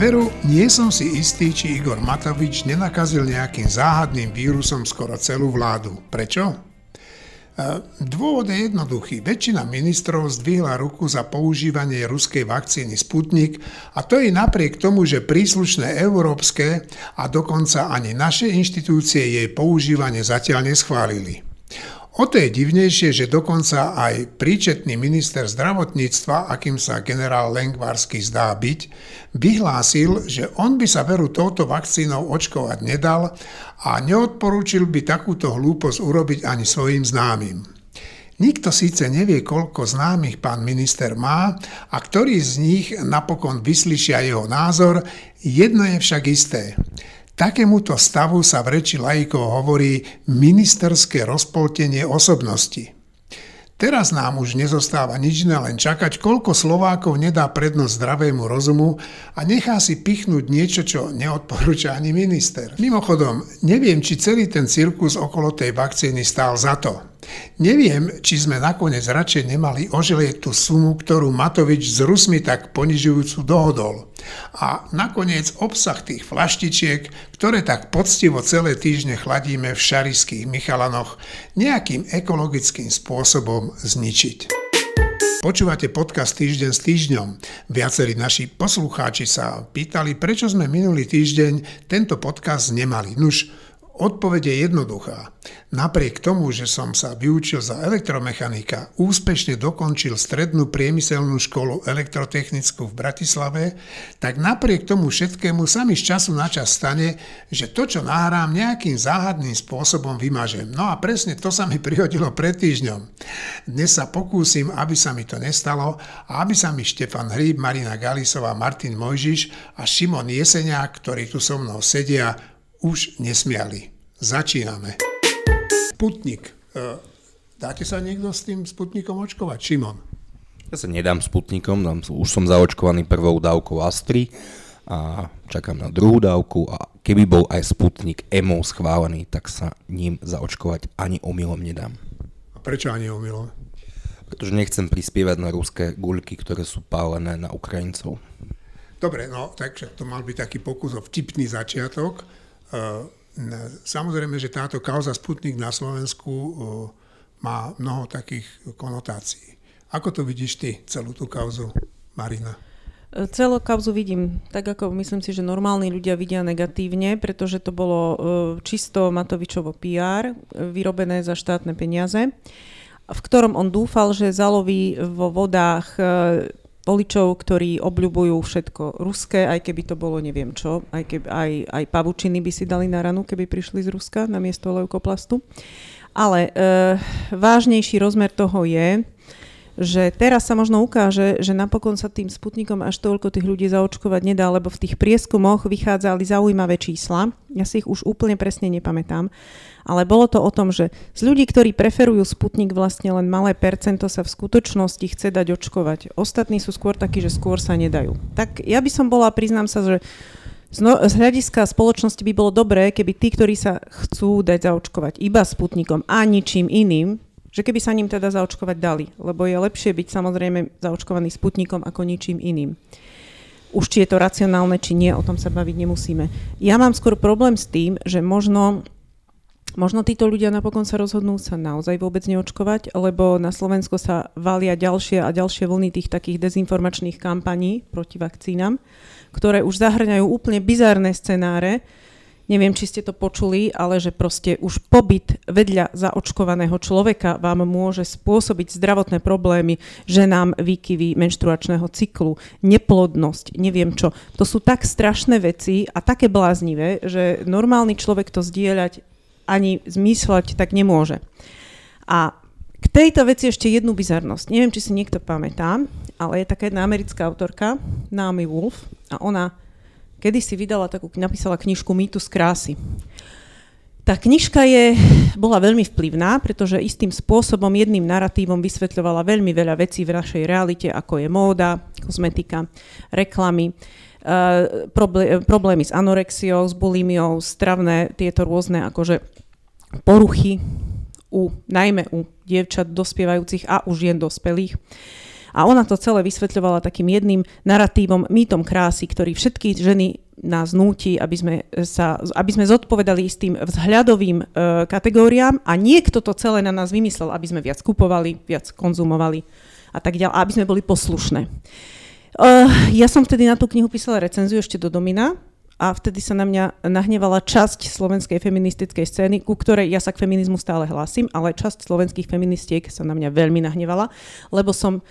Veru, nie som si istý, či Igor Matovič nenakazil nejakým záhadným vírusom skoro celú vládu. Prečo? E, dôvod je jednoduchý. Väčšina ministrov zdvihla ruku za používanie ruskej vakcíny Sputnik a to je napriek tomu, že príslušné európske a dokonca ani naše inštitúcie jej používanie zatiaľ neschválili. O to je divnejšie, že dokonca aj príčetný minister zdravotníctva, akým sa generál Lengvarsky zdá byť, vyhlásil, že on by sa veru touto vakcínou očkovať nedal a neodporúčil by takúto hlúposť urobiť ani svojim známym. Nikto síce nevie, koľko známych pán minister má a ktorý z nich napokon vyslyšia jeho názor, jedno je však isté. Takémuto stavu sa v reči laikov hovorí ministerské rozpoltenie osobnosti. Teraz nám už nezostáva nič iné len čakať, koľko Slovákov nedá prednosť zdravému rozumu a nechá si pichnúť niečo, čo neodporúča ani minister. Mimochodom, neviem, či celý ten cirkus okolo tej vakcíny stál za to. Neviem, či sme nakoniec radšej nemali oželieť tú sumu, ktorú Matovič s Rusmi tak ponižujúcu dohodol. A nakoniec obsah tých flaštičiek, ktoré tak poctivo celé týždne chladíme v šariských Michalanoch, nejakým ekologickým spôsobom zničiť. Počúvate podcast Týždeň s týždňom. Viacerí naši poslucháči sa pýtali, prečo sme minulý týždeň tento podcast nemali. Nuž, Odpoveď je jednoduchá. Napriek tomu, že som sa vyučil za elektromechanika, úspešne dokončil strednú priemyselnú školu elektrotechnickú v Bratislave, tak napriek tomu všetkému sa mi z času na čas stane, že to, čo nahrám, nejakým záhadným spôsobom vymažem. No a presne to sa mi prihodilo pred týždňom. Dnes sa pokúsim, aby sa mi to nestalo a aby sa mi Štefan Hríb, Marina Galisová, Martin Mojžiš a Šimon Jeseniak, ktorí tu so mnou sedia, už nesmiali. Začíname. Sputnik. E, dáte sa niekto s tým Sputnikom očkovať? Šimon. Ja sa nedám Sputnikom, už som zaočkovaný prvou dávkou Astri a čakám na druhú dávku a keby bol aj Sputnik EMO schválený, tak sa ním zaočkovať ani omylom nedám. A prečo ani omylom? Pretože nechcem prispievať na ruské guľky, ktoré sú pálené na Ukrajincov. Dobre, no takže to mal byť taký pokus o vtipný začiatok. Eh, samozrejme, že táto kauza Sputnik na Slovensku má mnoho takých konotácií. Ako to vidíš ty, celú tú kauzu, Marina? Eh, celú kauzu vidím tak, ako myslím si, že normálni ľudia vidia negatívne, pretože to bolo čisto Matovičovo PR, vyrobené za štátne peniaze, v ktorom on dúfal, že zaloví vo vodách voličov, ktorí obľubujú všetko ruské, aj keby to bolo neviem čo, aj, keby, aj, aj pavučiny by si dali na ranu, keby prišli z Ruska na miesto leukoplastu. Ale e, vážnejší rozmer toho je, že teraz sa možno ukáže, že napokon sa tým Sputnikom až toľko tých ľudí zaočkovať nedá, lebo v tých prieskumoch vychádzali zaujímavé čísla. Ja si ich už úplne presne nepamätám ale bolo to o tom, že z ľudí, ktorí preferujú Sputnik, vlastne len malé percento sa v skutočnosti chce dať očkovať. Ostatní sú skôr takí, že skôr sa nedajú. Tak ja by som bola, priznám sa, že z hľadiska spoločnosti by bolo dobré, keby tí, ktorí sa chcú dať zaočkovať iba Sputnikom a ničím iným, že keby sa ním teda zaočkovať dali, lebo je lepšie byť samozrejme zaočkovaný Sputnikom ako ničím iným. Už či je to racionálne, či nie, o tom sa baviť nemusíme. Ja mám skôr problém s tým, že možno Možno títo ľudia napokon sa rozhodnú sa naozaj vôbec neočkovať, lebo na Slovensko sa valia ďalšie a ďalšie vlny tých takých dezinformačných kampaní proti vakcínam, ktoré už zahrňajú úplne bizárne scenáre. Neviem, či ste to počuli, ale že proste už pobyt vedľa zaočkovaného človeka vám môže spôsobiť zdravotné problémy, ženám výkyvy menštruačného cyklu, neplodnosť, neviem čo. To sú tak strašné veci a také bláznivé, že normálny človek to zdieľať ani zmysľať tak nemôže. A k tejto veci ešte jednu bizarnosť. Neviem, či si niekto pamätá, ale je taká jedna americká autorka, Naomi Wolf, a ona kedy si vydala takú, napísala knižku Mýtus krásy. Tá knižka je, bola veľmi vplyvná, pretože istým spôsobom, jedným narratívom vysvetľovala veľmi veľa vecí v našej realite, ako je móda, kozmetika, reklamy. Uh, problémy s anorexiou, s bulimiou, stravné, tieto rôzne akože poruchy u, najmä u dievčat dospievajúcich a u žien dospelých. A ona to celé vysvetľovala takým jedným narratívom, mýtom krásy, ktorý všetky ženy nás núti, aby sme, sa, aby sme zodpovedali istým vzhľadovým e, kategóriám a niekto to celé na nás vymyslel, aby sme viac kupovali, viac konzumovali a tak ďalej, aby sme boli poslušné. Uh, ja som vtedy na tú knihu písala recenziu ešte do Domina a vtedy sa na mňa nahnevala časť slovenskej feministickej scény, ku ktorej ja sa k feminizmu stále hlásim, ale časť slovenských feministiek sa na mňa veľmi nahnevala, lebo som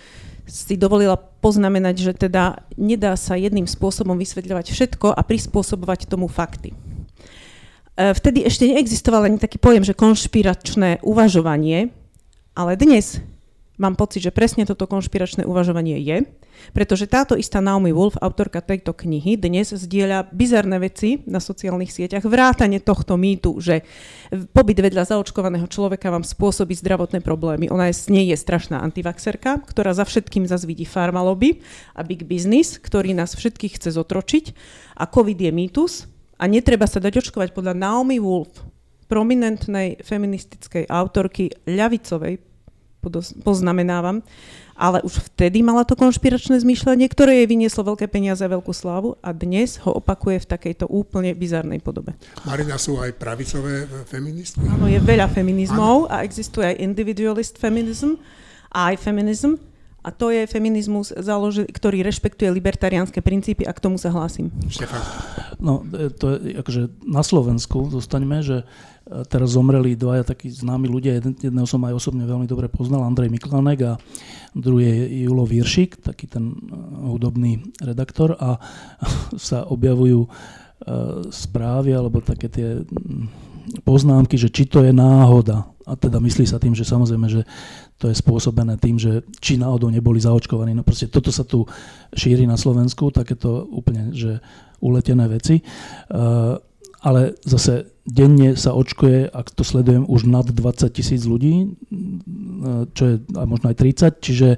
si dovolila poznamenať, že teda nedá sa jedným spôsobom vysvetľovať všetko a prispôsobovať tomu fakty. E, vtedy ešte neexistoval ani taký pojem, že konšpiračné uvažovanie, ale dnes mám pocit, že presne toto konšpiračné uvažovanie je, pretože táto istá Naomi Wolf, autorka tejto knihy, dnes zdieľa bizarné veci na sociálnych sieťach, vrátane tohto mýtu, že pobyt vedľa zaočkovaného človeka vám spôsobí zdravotné problémy. Ona je, nie je strašná antivaxerka, ktorá za všetkým zase vidí farmaloby a big business, ktorý nás všetkých chce zotročiť a COVID je mýtus a netreba sa dať očkovať podľa Naomi Wolf, prominentnej feministickej autorky ľavicovej poznamenávam, ale už vtedy mala to konšpiračné zmýšľanie, ktoré jej vynieslo veľké peniaze a veľkú slávu a dnes ho opakuje v takejto úplne bizarnej podobe. Marina, sú aj pravicové feministky? Áno, je veľa feminizmov ano. a existuje aj individualist feminism a aj feminizm. A to je feminizmus, ktorý rešpektuje libertariánske princípy a k tomu sa hlásim. No, e, to je akože na Slovensku zostaňme, že teraz zomreli dvaja takí známi ľudia, jedného som aj osobne veľmi dobre poznal, Andrej Miklanek a druhý je Julo Viršik, taký ten e, hudobný redaktor a sa objavujú správy alebo také tie poznámky, že či to je náhoda. A teda myslí sa tým, že samozrejme, že to je spôsobené tým, že či náhodou neboli zaočkovaní. No proste toto sa tu šíri na Slovensku, takéto úplne, že uletené veci. Uh, ale zase denne sa očkuje, ak to sledujem, už nad 20 tisíc ľudí, čo je aj možno aj 30, čiže,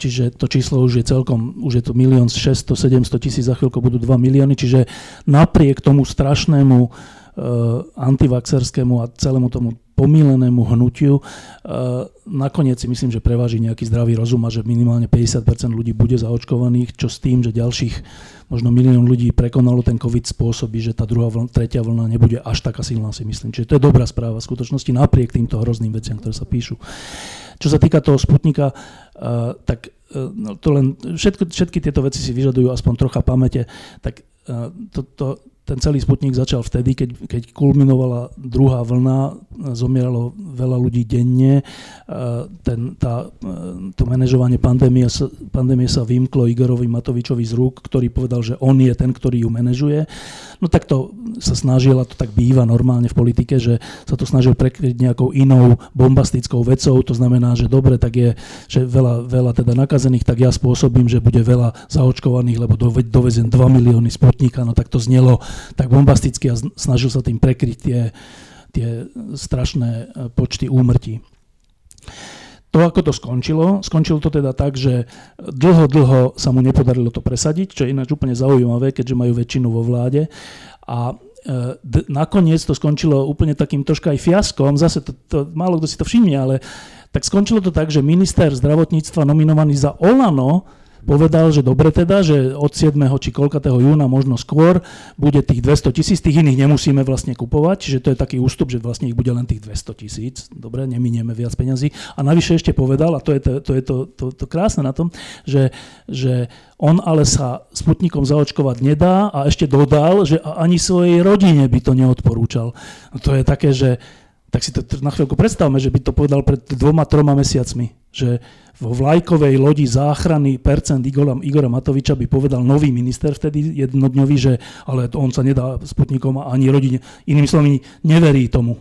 čiže to číslo už je celkom, už je to 1 600 700 tisíc, za chvíľku budú 2 milióny, čiže napriek tomu strašnému uh, antivaxerskému a celému tomu pomílenému hnutiu. E, nakoniec si myslím, že preváži nejaký zdravý rozum a že minimálne 50% ľudí bude zaočkovaných, čo s tým, že ďalších možno milión ľudí prekonalo ten COVID spôsobí, že tá druhá vlna, tretia vlna nebude až taká silná, si myslím. Čiže to je dobrá správa v skutočnosti napriek týmto hrozným veciam, ktoré sa píšu. Čo sa týka toho Sputnika, uh, tak uh, no, to len všetko, všetky tieto veci si vyžadujú aspoň trocha pamäte, tak to, to, ten celý Sputnik začal vtedy, keď, keď kulminovala druhá vlna, zomieralo veľa ľudí denne, ten, tá, to manažovanie pandémie, pandémie sa vymklo Igorovi Matovičovi z rúk, ktorý povedal, že on je ten, ktorý ju manažuje. No tak to sa snažil, a to tak býva normálne v politike, že sa to snažil prekryť nejakou inou bombastickou vecou, to znamená, že dobre, tak je, že veľa, veľa teda nakazených, tak ja spôsobím, že bude veľa zaočkovaných, lebo dovezem 2 milióny Sputnika, no tak to znelo tak bombasticky a snažil sa tým prekryť tie, tie strašné e, počty úmrtí. To, ako to skončilo, skončilo to teda tak, že dlho, dlho sa mu nepodarilo to presadiť, čo je ináč úplne zaujímavé, keďže majú väčšinu vo vláde. A e, d- nakoniec to skončilo úplne takým troška aj fiaskom, zase to, to, málo kto si to všimne, ale tak skončilo to tak, že minister zdravotníctva nominovaný za Olano povedal, že dobre teda, že od 7. či koľkatého júna, možno skôr, bude tých 200 tisíc, tých iných nemusíme vlastne kupovať, čiže to je taký ústup, že vlastne ich bude len tých 200 tisíc, dobre, neminieme viac peňazí. A navyše ešte povedal, a to je to, to, je to, to, to krásne na tom, že, že on ale sa Sputnikom zaočkovať nedá a ešte dodal, že ani svojej rodine by to neodporúčal. No to je také, že tak si to na chvíľku predstavme, že by to povedal pred dvoma, troma mesiacmi, že vo vlajkovej lodi záchrany percent Igora, Igora Matoviča by povedal nový minister vtedy jednodňový, že ale on sa nedá Sputnikom ani rodine, inými slovami neverí tomu.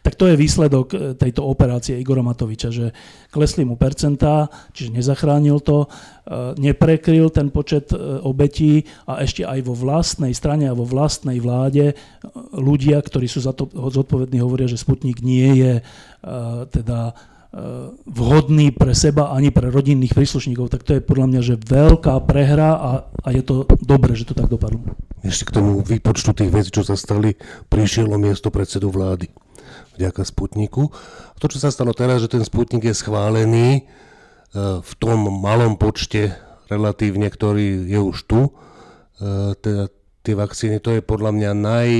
Tak to je výsledok e, tejto operácie Igora Matoviča, že klesli mu percentá, čiže nezachránil to, e, neprekryl ten počet e, obetí a ešte aj vo vlastnej strane a vo vlastnej vláde ľudia, ktorí sú za to zodpovední, hovoria, že Sputnik nie je teda vhodný pre seba ani pre rodinných príslušníkov, tak to je podľa mňa že veľká prehra a, a je to dobré, že to tak dopadlo. Ešte k tomu výpočtu tých vecí, čo sa stali, prišiel miesto predsedu vlády vďaka Sputniku. To, čo sa stalo teraz, že ten Sputnik je schválený v tom malom počte relatívne, ktorý je už tu, teda tie vakcíny, to je podľa mňa naj,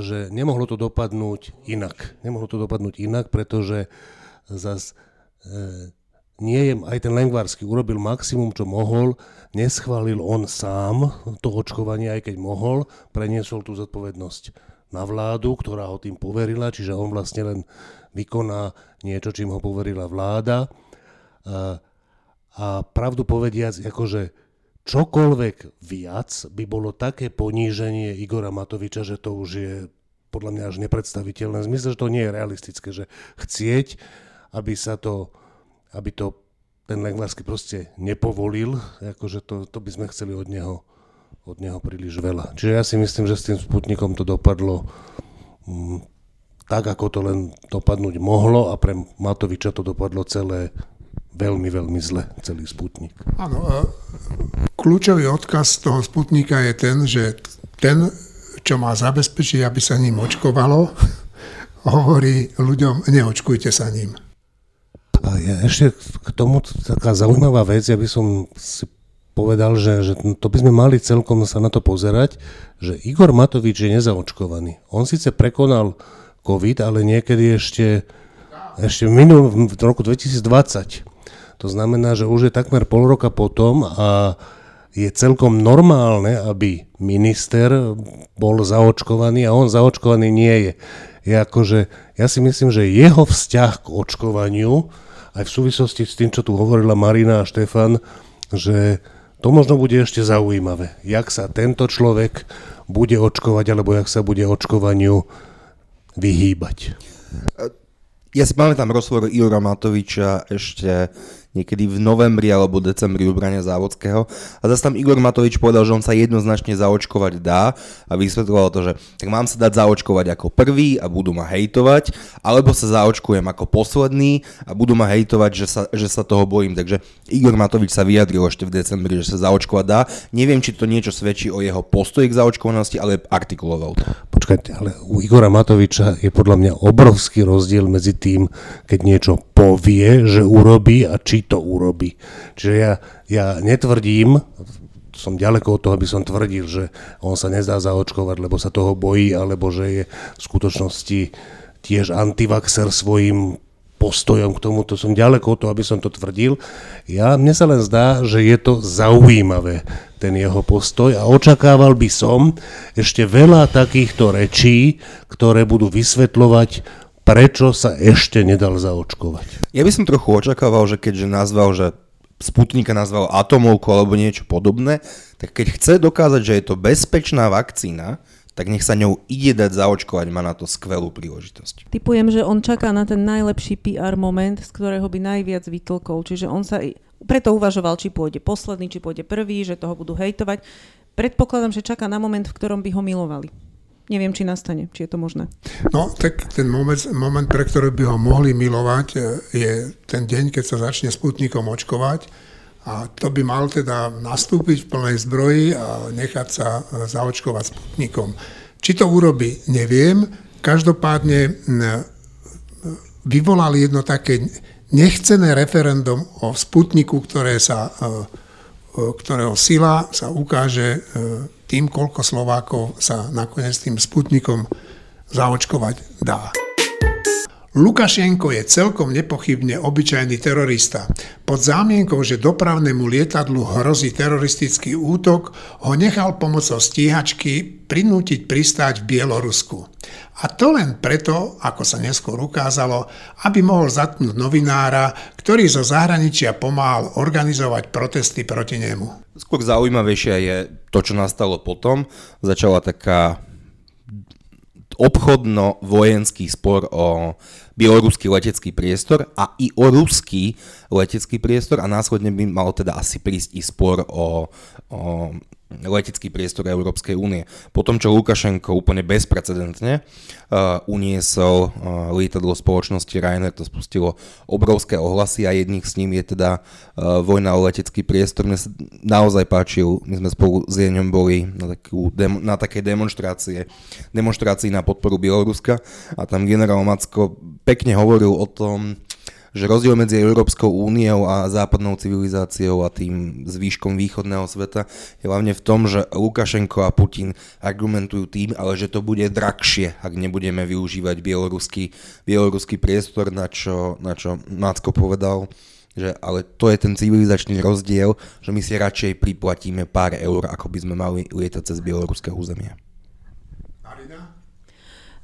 že nemohlo to dopadnúť inak. Nemohlo to dopadnúť inak, pretože zas nie je, aj ten Lengvarsky urobil maximum, čo mohol, neschválil on sám to očkovanie, aj keď mohol, preniesol tú zodpovednosť na vládu, ktorá ho tým poverila, čiže on vlastne len vykoná niečo, čím ho poverila vláda. A, pravdu povediac, akože čokoľvek viac by bolo také poníženie Igora Matoviča, že to už je podľa mňa až nepredstaviteľné. Myslím, že to nie je realistické, že chcieť, aby sa to aby to ten Lengvarsky proste nepovolil, akože to, to by sme chceli od neho, od neho príliš veľa. Čiže ja si myslím, že s tým Sputnikom to dopadlo mm, tak, ako to len dopadnúť mohlo a pre Matoviča to dopadlo celé veľmi, veľmi zle, celý Sputnik. Áno, kľúčový odkaz toho Sputnika je ten, že ten, čo má zabezpečiť, aby sa ním očkovalo, hovorí ľuďom, neočkujte sa ním. A ja ešte k tomu taká zaujímavá vec, ja by som si povedal, že, že to by sme mali celkom sa na to pozerať, že Igor Matovič je nezaočkovaný. On síce prekonal COVID, ale niekedy ešte, ešte minul, v roku 2020. To znamená, že už je takmer pol roka potom a je celkom normálne, aby minister bol zaočkovaný a on zaočkovaný nie je. je akože, ja si myslím, že jeho vzťah k očkovaniu aj v súvislosti s tým, čo tu hovorila Marina a Štefan, že to možno bude ešte zaujímavé, jak sa tento človek bude očkovať, alebo jak sa bude očkovaniu vyhýbať. Ja si pamätám rozhovor Igora Matoviča ešte niekedy v novembri alebo decembri ubrania Závodského. A zase tam Igor Matovič povedal, že on sa jednoznačne zaočkovať dá a vysvetloval to, že tak mám sa dať zaočkovať ako prvý a budú ma hejtovať, alebo sa zaočkujem ako posledný a budú ma hejtovať, že sa, že sa toho bojím. Takže Igor Matovič sa vyjadril ešte v decembri, že sa zaočkovať dá. Neviem, či to niečo svedčí o jeho postoji k zaočkovanosti, ale artikuloval to. Počkajte, ale u Igora Matoviča je podľa mňa obrovský rozdiel medzi tým, keď niečo povie, že urobí a či to urobí. Čiže ja, ja netvrdím, som ďaleko od toho, aby som tvrdil, že on sa nezdá zaočkovať, lebo sa toho bojí, alebo že je v skutočnosti tiež antivaxer svojim postojom k tomu, to som ďaleko od toho, aby som to tvrdil. Ja, mne sa len zdá, že je to zaujímavé, ten jeho postoj a očakával by som ešte veľa takýchto rečí, ktoré budú vysvetľovať prečo sa ešte nedal zaočkovať. Ja by som trochu očakával, že keďže nazval, že Sputnika nazval atomovku alebo niečo podobné, tak keď chce dokázať, že je to bezpečná vakcína, tak nech sa ňou ide dať zaočkovať, má na to skvelú príležitosť. Typujem, že on čaká na ten najlepší PR moment, z ktorého by najviac vytlkol. Čiže on sa preto uvažoval, či pôjde posledný, či pôjde prvý, že toho budú hejtovať. Predpokladám, že čaká na moment, v ktorom by ho milovali neviem, či nastane, či je to možné. No, tak ten moment, moment, pre ktorý by ho mohli milovať, e, je ten deň, keď sa začne Sputnikom očkovať a to by mal teda nastúpiť v plnej zbroji a nechať sa e, zaočkovať Sputnikom. Či to urobí, neviem. Každopádne vyvolali jedno také nechcené referendum o Sputniku, ktoré sa, e, ktorého sila sa ukáže tým, koľko Slovákov sa nakoniec tým Sputnikom zaočkovať dá. Lukašenko je celkom nepochybne obyčajný terorista. Pod zámienkou, že dopravnému lietadlu hrozí teroristický útok, ho nechal pomocou stíhačky prinútiť pristáť v Bielorusku. A to len preto, ako sa neskôr ukázalo, aby mohol zatknúť novinára, ktorý zo zahraničia pomáhal organizovať protesty proti nemu. Skôr zaujímavejšie je to, čo nastalo potom. Začala taká obchodno-vojenský spor o bieloruský letecký priestor a i o ruský letecký priestor a následne by malo teda asi prísť i spor o, o letecký priestor Európskej únie. Potom, čo Lukašenko úplne bezprecedentne uh, uniesol uh, lietadlo spoločnosti Ryanair, to spustilo obrovské ohlasy a jedných s ním je teda uh, vojna o letecký priestor. Mne sa naozaj páčil, my sme spolu s Jeňom boli na, takú, dem, na takej demonstrácie, demonstrácii na podporu Bieloruska a tam generál Macko pekne hovoril o tom, že rozdiel medzi Európskou úniou a západnou civilizáciou a tým zvýškom východného sveta je hlavne v tom, že Lukašenko a Putin argumentujú tým, ale že to bude drahšie, ak nebudeme využívať bieloruský, bieloruský priestor, na čo, na čo Mácko povedal, že ale to je ten civilizačný rozdiel, že my si radšej priplatíme pár eur, ako by sme mali lietať cez bieloruské územie.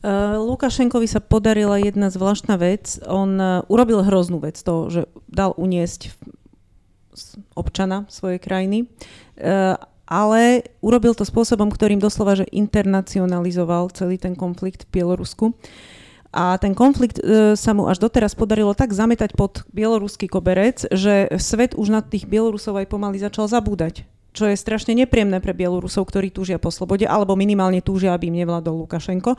Uh, Lukašenkovi sa podarila jedna zvláštna vec. On uh, urobil hroznú vec, to, že dal uniesť občana svojej krajiny, uh, ale urobil to spôsobom, ktorým doslova že internacionalizoval celý ten konflikt v Bielorusku. A ten konflikt sa mu až doteraz podarilo tak zametať pod bieloruský koberec, že svet už na tých Bielorusov aj pomaly začal zabúdať čo je strašne nepríjemné pre Bielorusov, ktorí túžia po slobode, alebo minimálne túžia, aby im nevládol Lukašenko.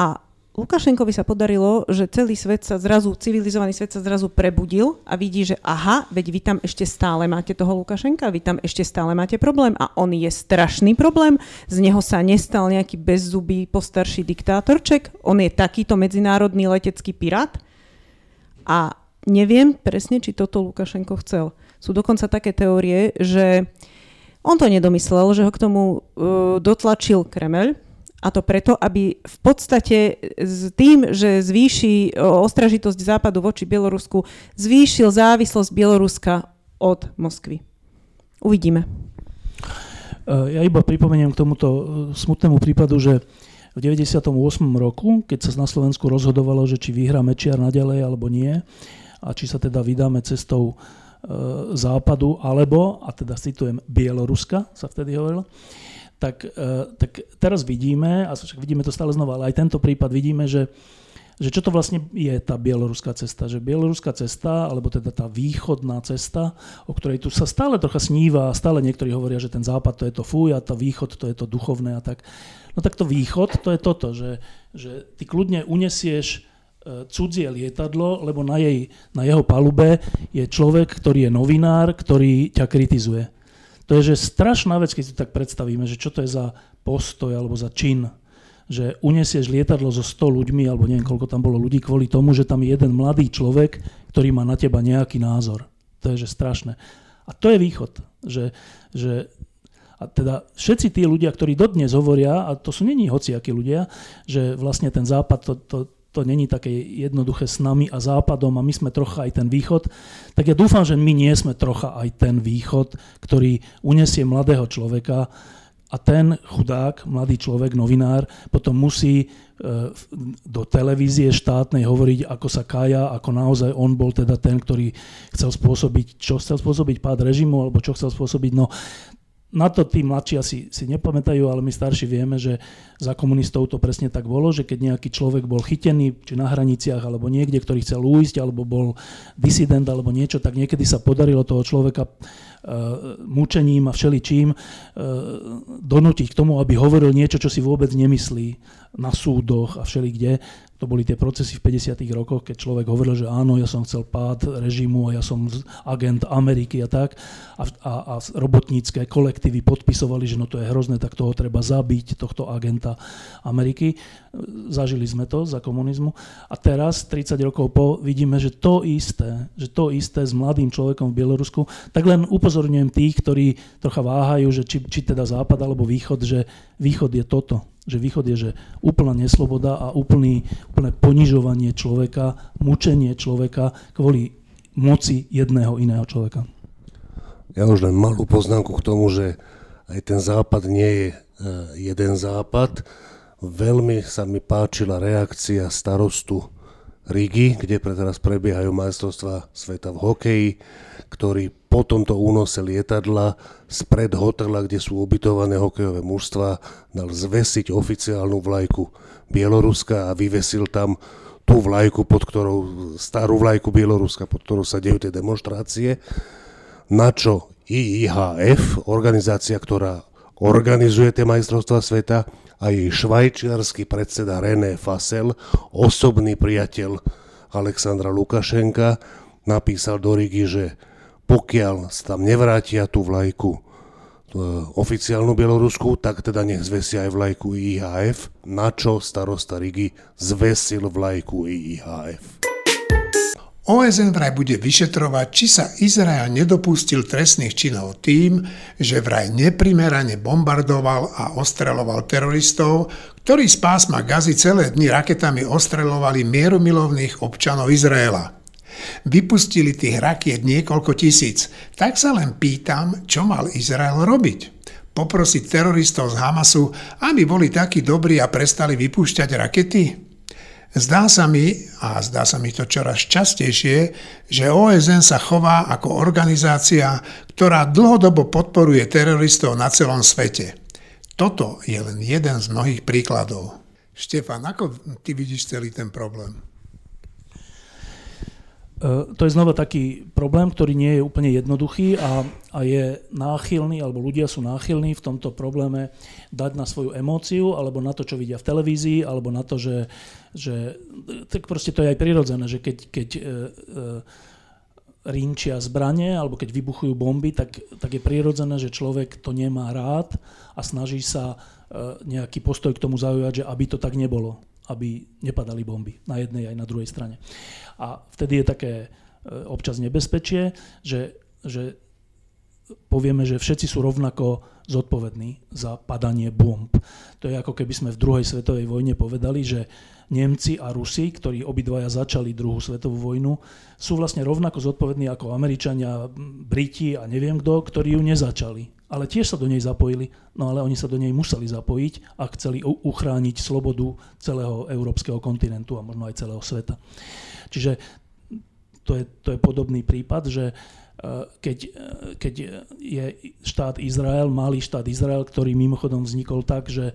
A Lukašenkovi sa podarilo, že celý svet sa zrazu, civilizovaný svet sa zrazu prebudil a vidí, že aha, veď vy tam ešte stále máte toho Lukašenka, vy tam ešte stále máte problém a on je strašný problém, z neho sa nestal nejaký bezzubý postarší diktátorček, on je takýto medzinárodný letecký pirát. A neviem presne, či toto Lukašenko chcel. Sú dokonca také teórie, že on to nedomyslel, že ho k tomu uh, dotlačil Kremel, a to preto, aby v podstate s tým, že zvýši ostražitosť Západu voči Bielorusku, zvýšil závislosť Bieloruska od Moskvy. Uvidíme. E, ja iba pripomeniem k tomuto e, smutnému prípadu, že v 98. roku, keď sa na Slovensku rozhodovalo, že či vyhrá Mečiar naďalej alebo nie, a či sa teda vydáme cestou e, západu, alebo, a teda citujem, Bieloruska, sa vtedy hovorilo, tak, e, tak teraz vidíme, a však vidíme to stále znova, ale aj tento prípad vidíme, že, že čo to vlastne je tá bieloruská cesta. Že bieloruská cesta, alebo teda tá východná cesta, o ktorej tu sa stále trocha sníva stále niektorí hovoria, že ten západ to je to fuj a tá východ to je to duchovné a tak. No tak to východ to je toto, že, že ty kľudne unesieš e, cudzie lietadlo, lebo na, jej, na jeho palube je človek, ktorý je novinár, ktorý ťa kritizuje. To je že strašná vec, keď si tak predstavíme, že čo to je za postoj alebo za čin. Že uniesieš lietadlo so 100 ľuďmi, alebo neviem, koľko tam bolo ľudí, kvôli tomu, že tam je jeden mladý človek, ktorý má na teba nejaký názor. To je že strašné. A to je východ. Že, že a teda všetci tí ľudia, ktorí dodnes hovoria, a to sú není hociakí ľudia, že vlastne ten západ to, to, to není také jednoduché s nami a západom a my sme trocha aj ten východ, tak ja dúfam, že my nie sme trocha aj ten východ, ktorý unesie mladého človeka a ten chudák, mladý človek, novinár, potom musí e, do televízie štátnej hovoriť, ako sa kája, ako naozaj on bol teda ten, ktorý chcel spôsobiť, čo chcel spôsobiť pád režimu, alebo čo chcel spôsobiť. No, na to tí mladší asi si nepamätajú, ale my starší vieme, že za komunistov to presne tak bolo, že keď nejaký človek bol chytený, či na hraniciach, alebo niekde, ktorý chcel újsť, alebo bol disident, alebo niečo, tak niekedy sa podarilo toho človeka uh, mučením a všeličím uh, donútiť k tomu, aby hovoril niečo, čo si vôbec nemyslí na súdoch a všelikde. To boli tie procesy v 50. rokoch, keď človek hovoril, že áno, ja som chcel pád režimu a ja som agent Ameriky a tak. A, a, a robotnícke kolektívy podpisovali, že no to je hrozné, tak toho treba zabiť, tohto agenta Ameriky. Zažili sme to za komunizmu. A teraz, 30 rokov po, vidíme, že to isté, že to isté s mladým človekom v Bielorusku, tak len upozorňujem tých, ktorí trocha váhajú, že či, či teda západ alebo východ, že východ je toto že východ je, že úplná nesloboda a úplný, úplné ponižovanie človeka, mučenie človeka kvôli moci jedného iného človeka. Ja už len malú poznámku k tomu, že aj ten západ nie je e, jeden západ. Veľmi sa mi páčila reakcia starostu Rigi, kde pre teraz prebiehajú majstrovstva sveta v hokeji, ktorý po tomto únose lietadla spred hotela, kde sú ubytované hokejové mužstva, dal zvesiť oficiálnu vlajku Bieloruska a vyvesil tam tú vlajku, pod ktorou, starú vlajku Bieloruska, pod ktorou sa dejú tie demonstrácie, na čo IIHF, organizácia, ktorá organizuje tie majstrovstvá sveta, a jej švajčiarsky predseda René Fasel, osobný priateľ Alexandra Lukašenka, napísal do Rigi, že pokiaľ sa tam nevrátia tú vlajku e, oficiálnu Bielorusku, tak teda nech zvesia aj vlajku IHF, na čo starosta Rigi zvesil vlajku IHF. OSN vraj bude vyšetrovať, či sa Izrael nedopustil trestných činov tým, že vraj neprimerane bombardoval a ostreloval teroristov, ktorí z pásma Gazy celé dni raketami ostrelovali mierumilovných občanov Izraela. Vypustili tých rakiet niekoľko tisíc, tak sa len pýtam, čo mal Izrael robiť. Poprosiť teroristov z Hamasu, aby boli takí dobrí a prestali vypúšťať rakety? Zdá sa mi, a zdá sa mi to čoraz častejšie, že OSN sa chová ako organizácia, ktorá dlhodobo podporuje teroristov na celom svete. Toto je len jeden z mnohých príkladov. Štefan, ako ty vidíš celý ten problém? E, to je znova taký problém, ktorý nie je úplne jednoduchý a, a je náchylný, alebo ľudia sú náchylní v tomto probléme dať na svoju emóciu, alebo na to, čo vidia v televízii, alebo na to, že, že tak proste to je aj prirodzené, že keď, keď e, e, rinčia zbranie, alebo keď vybuchujú bomby, tak, tak je prirodzené, že človek to nemá rád a snaží sa e, nejaký postoj k tomu zaujať, že aby to tak nebolo aby nepadali bomby na jednej aj na druhej strane. A vtedy je také e, občas nebezpečie, že, že povieme, že všetci sú rovnako zodpovední za padanie bomb. To je ako keby sme v druhej svetovej vojne povedali, že Nemci a Rusi, ktorí obidvaja začali druhú svetovú vojnu, sú vlastne rovnako zodpovední ako Američania, Briti a neviem kto, ktorí ju nezačali ale tiež sa do nej zapojili, no ale oni sa do nej museli zapojiť a chceli uchrániť slobodu celého európskeho kontinentu a možno aj celého sveta. Čiže to je, to je podobný prípad, že e, keď, e, keď je štát Izrael, malý štát Izrael, ktorý mimochodom vznikol tak, že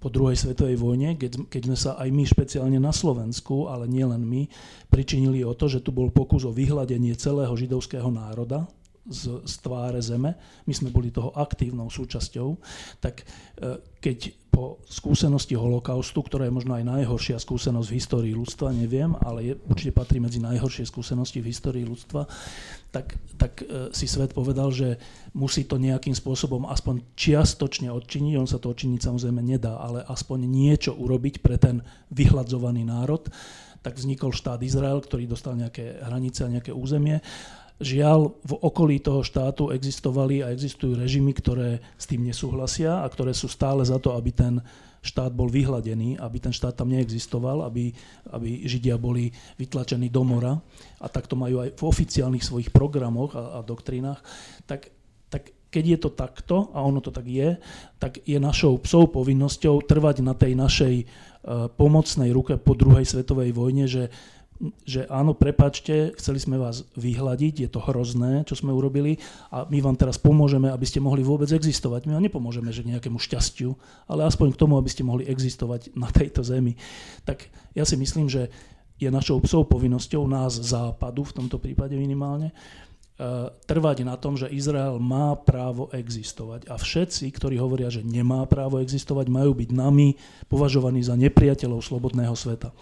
po druhej svetovej vojne, keď, keď sme sa aj my špeciálne na Slovensku, ale nielen my, pričinili o to, že tu bol pokus o vyhľadenie celého židovského národa, z, z tváre zeme, my sme boli toho aktívnou súčasťou, tak e, keď po skúsenosti holokaustu, ktorá je možno aj najhoršia skúsenosť v histórii ľudstva, neviem, ale je, určite patrí medzi najhoršie skúsenosti v histórii ľudstva, tak, tak e, si svet povedal, že musí to nejakým spôsobom aspoň čiastočne odčiniť, on sa to odčiniť samozrejme nedá, ale aspoň niečo urobiť pre ten vyhľadzovaný národ, tak vznikol štát Izrael, ktorý dostal nejaké hranice a nejaké územie Žiaľ, v okolí toho štátu existovali a existujú režimy, ktoré s tým nesúhlasia a ktoré sú stále za to, aby ten štát bol vyhladený, aby ten štát tam neexistoval, aby, aby Židia boli vytlačení do mora. A tak to majú aj v oficiálnych svojich programoch a, a doktrínach, tak, tak keď je to takto, a ono to tak je, tak je našou psou povinnosťou trvať na tej našej uh, pomocnej ruke po druhej svetovej vojne, že že áno, prepačte, chceli sme vás vyhľadiť, je to hrozné, čo sme urobili a my vám teraz pomôžeme, aby ste mohli vôbec existovať. My vám nepomôžeme, že nejakému šťastiu, ale aspoň k tomu, aby ste mohli existovať na tejto zemi. Tak ja si myslím, že je našou psou povinnosťou nás západu, v tomto prípade minimálne, uh, trvať na tom, že Izrael má právo existovať. A všetci, ktorí hovoria, že nemá právo existovať, majú byť nami považovaní za nepriateľov slobodného sveta.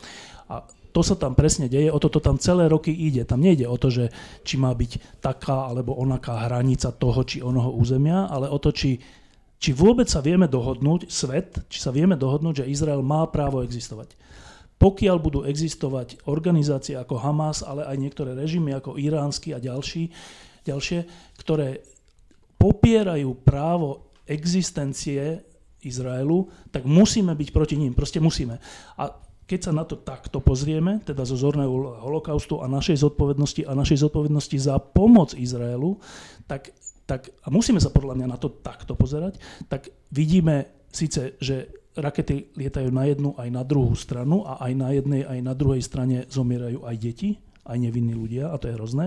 A to sa tam presne deje, o toto tam celé roky ide. Tam nejde o to, že či má byť taká alebo onaká hranica toho či onoho územia, ale o to, či, či vôbec sa vieme dohodnúť, svet, či sa vieme dohodnúť, že Izrael má právo existovať. Pokiaľ budú existovať organizácie ako Hamas, ale aj niektoré režimy ako iránsky a ďalší, ďalšie, ktoré popierajú právo existencie Izraelu, tak musíme byť proti ním. Proste musíme. A keď sa na to takto pozrieme, teda zo zorného holokaustu a našej zodpovednosti a našej zodpovednosti za pomoc Izraelu, tak, tak, a musíme sa podľa mňa na to takto pozerať, tak vidíme síce, že rakety lietajú na jednu aj na druhú stranu a aj na jednej, aj na druhej strane zomierajú aj deti, aj nevinní ľudia, a to je hrozné,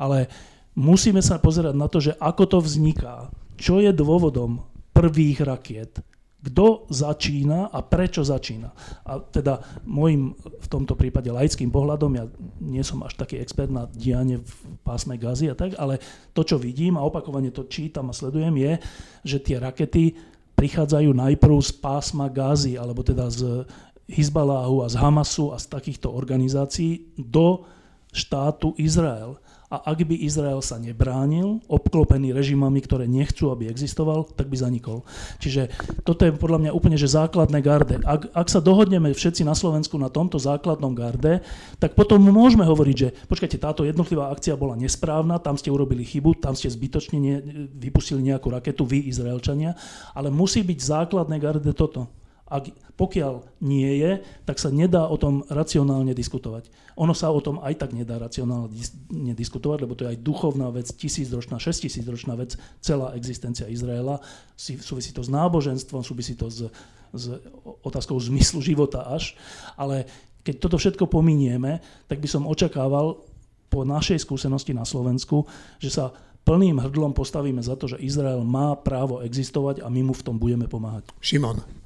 ale musíme sa pozerať na to, že ako to vzniká, čo je dôvodom prvých rakiet, kto začína a prečo začína. A teda môjim v tomto prípade laickým pohľadom, ja nie som až taký expert na dianie v pásme gazy a tak, ale to, čo vidím a opakovane to čítam a sledujem, je, že tie rakety prichádzajú najprv z pásma gazy, alebo teda z Hizbaláhu a z Hamasu a z takýchto organizácií do štátu Izrael. A ak by Izrael sa nebránil, obklopený režimami, ktoré nechcú, aby existoval, tak by zanikol. Čiže toto je podľa mňa úplne že základné garde. Ak, ak sa dohodneme všetci na Slovensku na tomto základnom garde, tak potom môžeme hovoriť, že počkajte, táto jednotlivá akcia bola nesprávna, tam ste urobili chybu, tam ste zbytočne ne, vypustili nejakú raketu, vy Izraelčania, ale musí byť základné garde toto. Ak, pokiaľ nie je, tak sa nedá o tom racionálne diskutovať. Ono sa o tom aj tak nedá racionálne diskutovať, lebo to je aj duchovná vec, tisícročná, šestisícročná vec, celá existencia Izraela. Súvisí to s náboženstvom, súvisí to s, s otázkou zmyslu života až. Ale keď toto všetko pominieme, tak by som očakával po našej skúsenosti na Slovensku, že sa plným hrdlom postavíme za to, že Izrael má právo existovať a my mu v tom budeme pomáhať. Šimon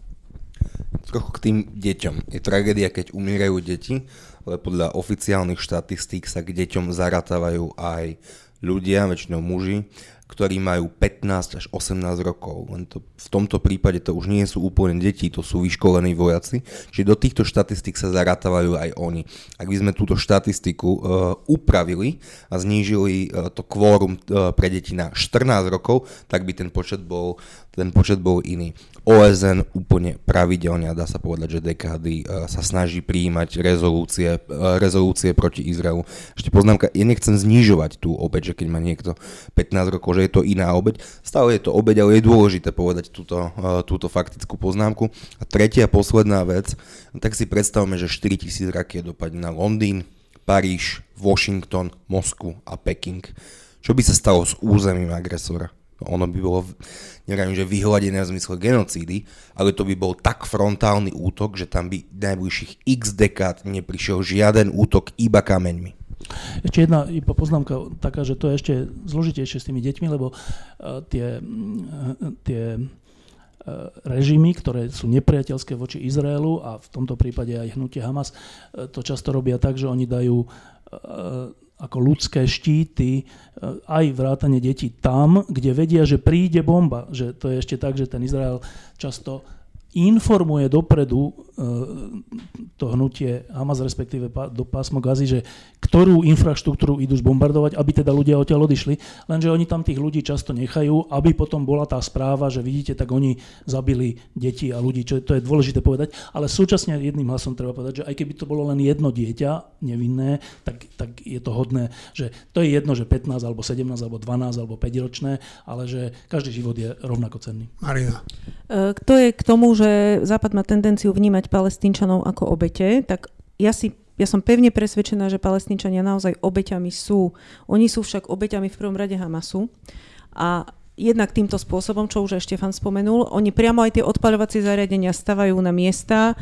trochu k tým deťom. Je tragédia, keď umierajú deti, ale podľa oficiálnych štatistík sa k deťom zaratávajú aj ľudia, väčšinou muži, ktorí majú 15 až 18 rokov. Len to, v tomto prípade to už nie sú úplne deti, to sú vyškolení vojaci. Čiže do týchto štatistík sa zaratávajú aj oni. Ak by sme túto štatistiku uh, upravili a znížili uh, to kvórum uh, pre deti na 14 rokov, tak by ten počet bol ten počet bol iný. OSN úplne pravidelne, dá sa povedať, že dekády uh, sa snaží prijímať rezolúcie, uh, rezolúcie proti Izraelu. Ešte poznámka, ja nechcem znižovať tú obeď, že keď má niekto 15 rokov, že je to iná obeď. Stále je to obeď, ale je dôležité povedať túto, uh, túto faktickú poznámku. A tretia posledná vec, tak si predstavme, že 4000 rakiet dopadne na Londýn, Paríž, Washington, Moskvu a Peking. Čo by sa stalo s územím agresora? Ono by bolo, neviem, že vyhľadené v zmysle genocídy, ale to by bol tak frontálny útok, že tam by najbližších x dekád neprišiel žiaden útok iba kameňmi. Ešte jedna poznámka taká, že to je ešte zložitejšie s tými deťmi, lebo uh, tie, uh, tie uh, režimy, ktoré sú nepriateľské voči Izraelu a v tomto prípade aj hnutie Hamas, to často robia tak, že oni dajú ako ľudské štíty, e, aj vrátane detí tam, kde vedia, že príde bomba. Že to je ešte tak, že ten Izrael často informuje dopredu to hnutie Hamas, respektíve do pásmo Gazy, že ktorú infraštruktúru idú zbombardovať, aby teda ľudia odtiaľ odišli. Lenže oni tam tých ľudí často nechajú, aby potom bola tá správa, že vidíte, tak oni zabili deti a ľudí, čo je, to je dôležité povedať. Ale súčasne jedným hlasom treba povedať, že aj keby to bolo len jedno dieťa nevinné, tak, tak je to hodné, že to je jedno, že 15 alebo 17 alebo 12 alebo 5 ročné, ale že každý život je rovnako cenný. Marina. Kto je k tomu, že Západ má tendenciu vnímať palestínčanov ako obete, tak ja si ja som pevne presvedčená, že palestínčania naozaj obeťami sú. Oni sú však obeťami v prvom rade Hamasu. A jednak týmto spôsobom, čo už aj Štefan spomenul, oni priamo aj tie odpaľovacie zariadenia stavajú na miesta,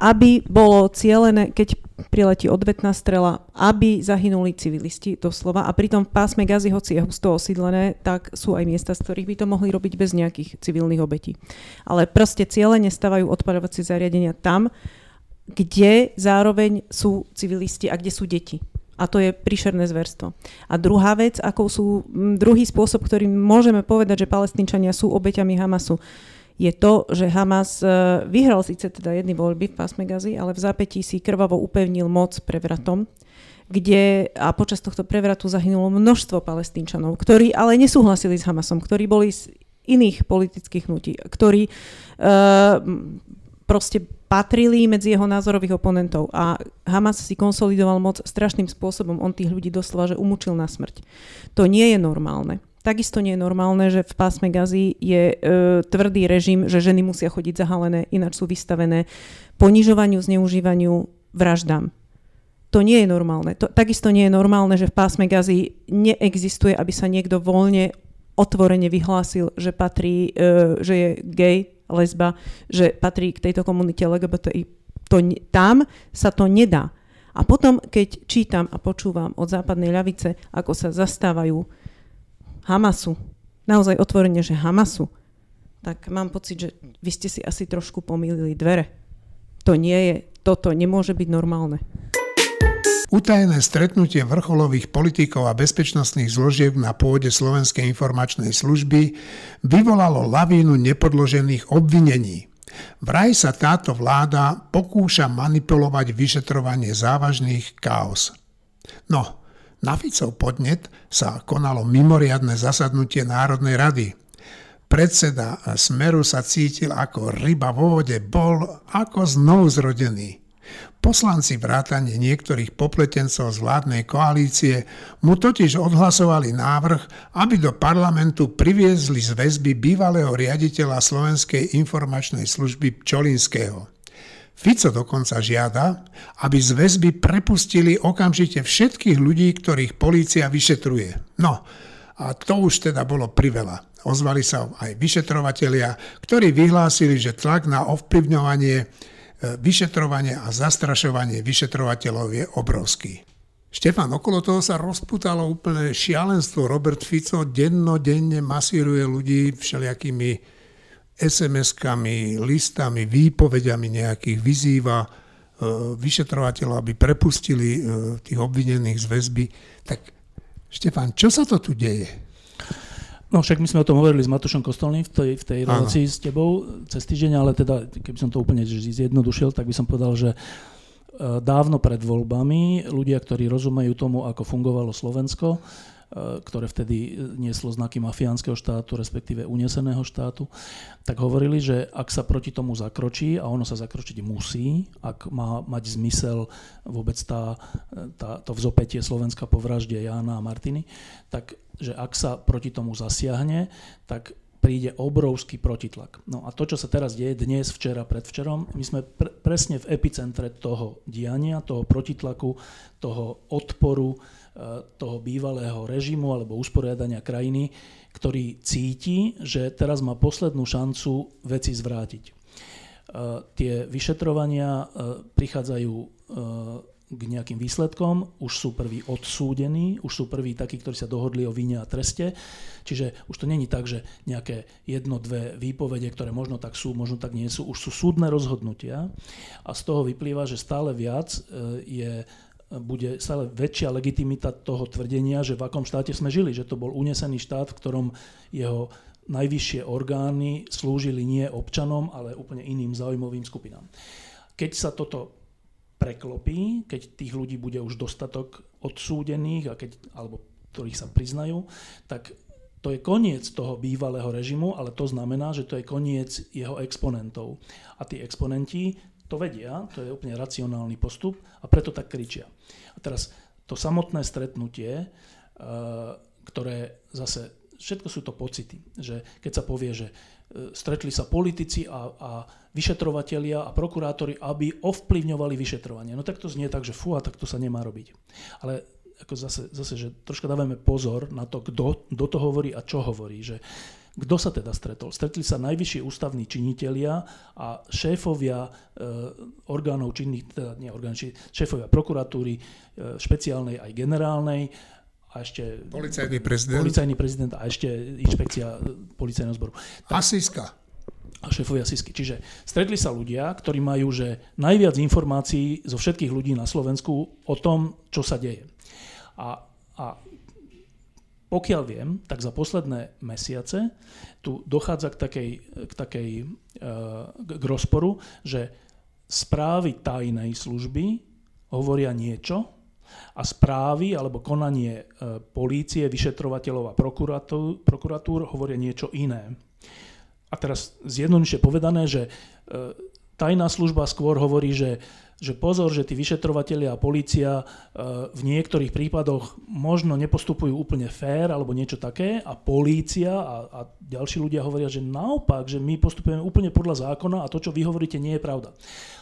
aby bolo cielené, keď priletí odvetná strela, aby zahynuli civilisti doslova. A pritom v pásme Gazy, hoci je husto osídlené, tak sú aj miesta, z ktorých by to mohli robiť bez nejakých civilných obetí. Ale proste cieľene stavajú odpaľovacie zariadenia tam, kde zároveň sú civilisti a kde sú deti. A to je príšerné zverstvo. A druhá vec, ako sú, druhý spôsob, ktorým môžeme povedať, že palestínčania sú obeťami Hamasu, je to, že Hamas e, vyhral síce teda jedny voľby v pásme Gazy, ale v zápätí si krvavo upevnil moc prevratom, kde a počas tohto prevratu zahynulo množstvo palestínčanov, ktorí ale nesúhlasili s Hamasom, ktorí boli z iných politických hnutí, ktorí uh, proste patrili medzi jeho názorových oponentov a Hamas si konsolidoval moc strašným spôsobom. On tých ľudí doslova, že umúčil na smrť. To nie je normálne. Takisto nie je normálne, že v pásme Gazy je e, tvrdý režim, že ženy musia chodiť zahalené, ináč sú vystavené ponižovaniu, zneužívaniu, vraždám. To nie je normálne. To, takisto nie je normálne, že v pásme Gazy neexistuje, aby sa niekto voľne, otvorene vyhlásil, že patrí, e, že je gay, lesba, že patrí k tejto komunite LGBTI. To, tam sa to nedá. A potom, keď čítam a počúvam od západnej ľavice, ako sa zastávajú Hamasu, naozaj otvorene, že Hamasu, tak mám pocit, že vy ste si asi trošku pomýlili dvere. To nie je, toto nemôže byť normálne. Utajené stretnutie vrcholových politikov a bezpečnostných zložiek na pôde Slovenskej informačnej služby vyvolalo lavínu nepodložených obvinení. Vraj sa táto vláda pokúša manipulovať vyšetrovanie závažných chaos. No, Na Ficov podnet sa konalo mimoriadne zasadnutie Národnej rady. Predseda Smeru sa cítil ako ryba vo vode, bol ako znovu zrodený. Poslanci vrátane niektorých popletencov z vládnej koalície mu totiž odhlasovali návrh, aby do parlamentu priviezli z väzby bývalého riaditeľa Slovenskej informačnej služby Čolinského. Fico dokonca žiada, aby z väzby prepustili okamžite všetkých ľudí, ktorých polícia vyšetruje. No, a to už teda bolo priveľa. Ozvali sa aj vyšetrovatelia, ktorí vyhlásili, že tlak na ovplyvňovanie e, vyšetrovanie a zastrašovanie vyšetrovateľov je obrovský. Štefan, okolo toho sa rozputalo úplne šialenstvo. Robert Fico dennodenne masíruje ľudí všelijakými SMS-kami, listami, výpovediami nejakých vyzýva e, vyšetrovateľov, aby prepustili e, tých obvinených z väzby. Tak Štefán, čo sa to tu deje? No však my sme o tom hovorili s Matušom Kostolným v tej, v tej relácii s tebou cez týždeň, ale teda keby som to úplne zjednodušil, tak by som povedal, že e, dávno pred voľbami ľudia, ktorí rozumejú tomu, ako fungovalo Slovensko, ktoré vtedy nieslo znaky mafiánskeho štátu, respektíve uneseného štátu, tak hovorili, že ak sa proti tomu zakročí, a ono sa zakročiť musí, ak má mať zmysel vôbec tá, tá, to vzopetie Slovenska po vražde Jána a Martiny, tak že ak sa proti tomu zasiahne, tak príde obrovský protitlak. No a to, čo sa teraz deje dnes, včera, predvčerom, my sme pr- presne v epicentre toho diania, toho protitlaku, toho odporu, E, toho bývalého režimu alebo usporiadania krajiny, ktorý cíti, že teraz má poslednú šancu veci zvrátiť. E, tie vyšetrovania e, prichádzajú k nejakým výsledkom, už sú prví odsúdení, už sú prví takí, ktorí sa dohodli o víne a treste, čiže už to není tak, že nejaké jedno, dve výpovede, ktoré možno tak sú, možno tak nie sú, už sú súdne rozhodnutia a z toho vyplýva, že stále viac je bude stále väčšia legitimita toho tvrdenia, že v akom štáte sme žili, že to bol unesený štát, v ktorom jeho najvyššie orgány slúžili nie občanom, ale úplne iným zaujímavým skupinám. Keď sa toto preklopí, keď tých ľudí bude už dostatok odsúdených, a keď, alebo ktorých sa priznajú, tak to je koniec toho bývalého režimu, ale to znamená, že to je koniec jeho exponentov. A tí exponenti to vedia, to je úplne racionálny postup a preto tak kričia. A teraz to samotné stretnutie, eh, ktoré zase, všetko sú to pocity, že keď sa povie, že eh, stretli sa politici a, a vyšetrovatelia a prokurátori, aby ovplyvňovali vyšetrovanie. No tak to znie tak, že fú, a tak to sa nemá robiť. Ale ako zase, zase, že troška dávame pozor na to, kto, kto to hovorí a čo hovorí. Že kto sa teda stretol? Stretli sa najvyšší ústavní činitelia a šéfovia e, orgánov činných, teda nie orgánov, šéfovia prokuratúry, e, špeciálnej aj generálnej, a ešte policajný prezident. policajný prezident a ešte inšpekcia e, policajného zboru. Tak, a Siska. A šéfovia Sisky. Čiže stretli sa ľudia, ktorí majú že najviac informácií zo všetkých ľudí na Slovensku o tom, čo sa deje. A, a pokiaľ viem, tak za posledné mesiace tu dochádza k takej, k, takej, eh, k rozporu, že správy tajnej služby hovoria niečo a správy alebo konanie eh, polície, vyšetrovateľov a prokuratúr, prokuratúr hovoria niečo iné. A teraz zjednoduše povedané, že eh, tajná služba skôr hovorí, že že pozor, že tí vyšetrovateľia a policia e, v niektorých prípadoch možno nepostupujú úplne fér alebo niečo také a polícia a, a ďalší ľudia hovoria, že naopak, že my postupujeme úplne podľa zákona a to, čo vy hovoríte, nie je pravda.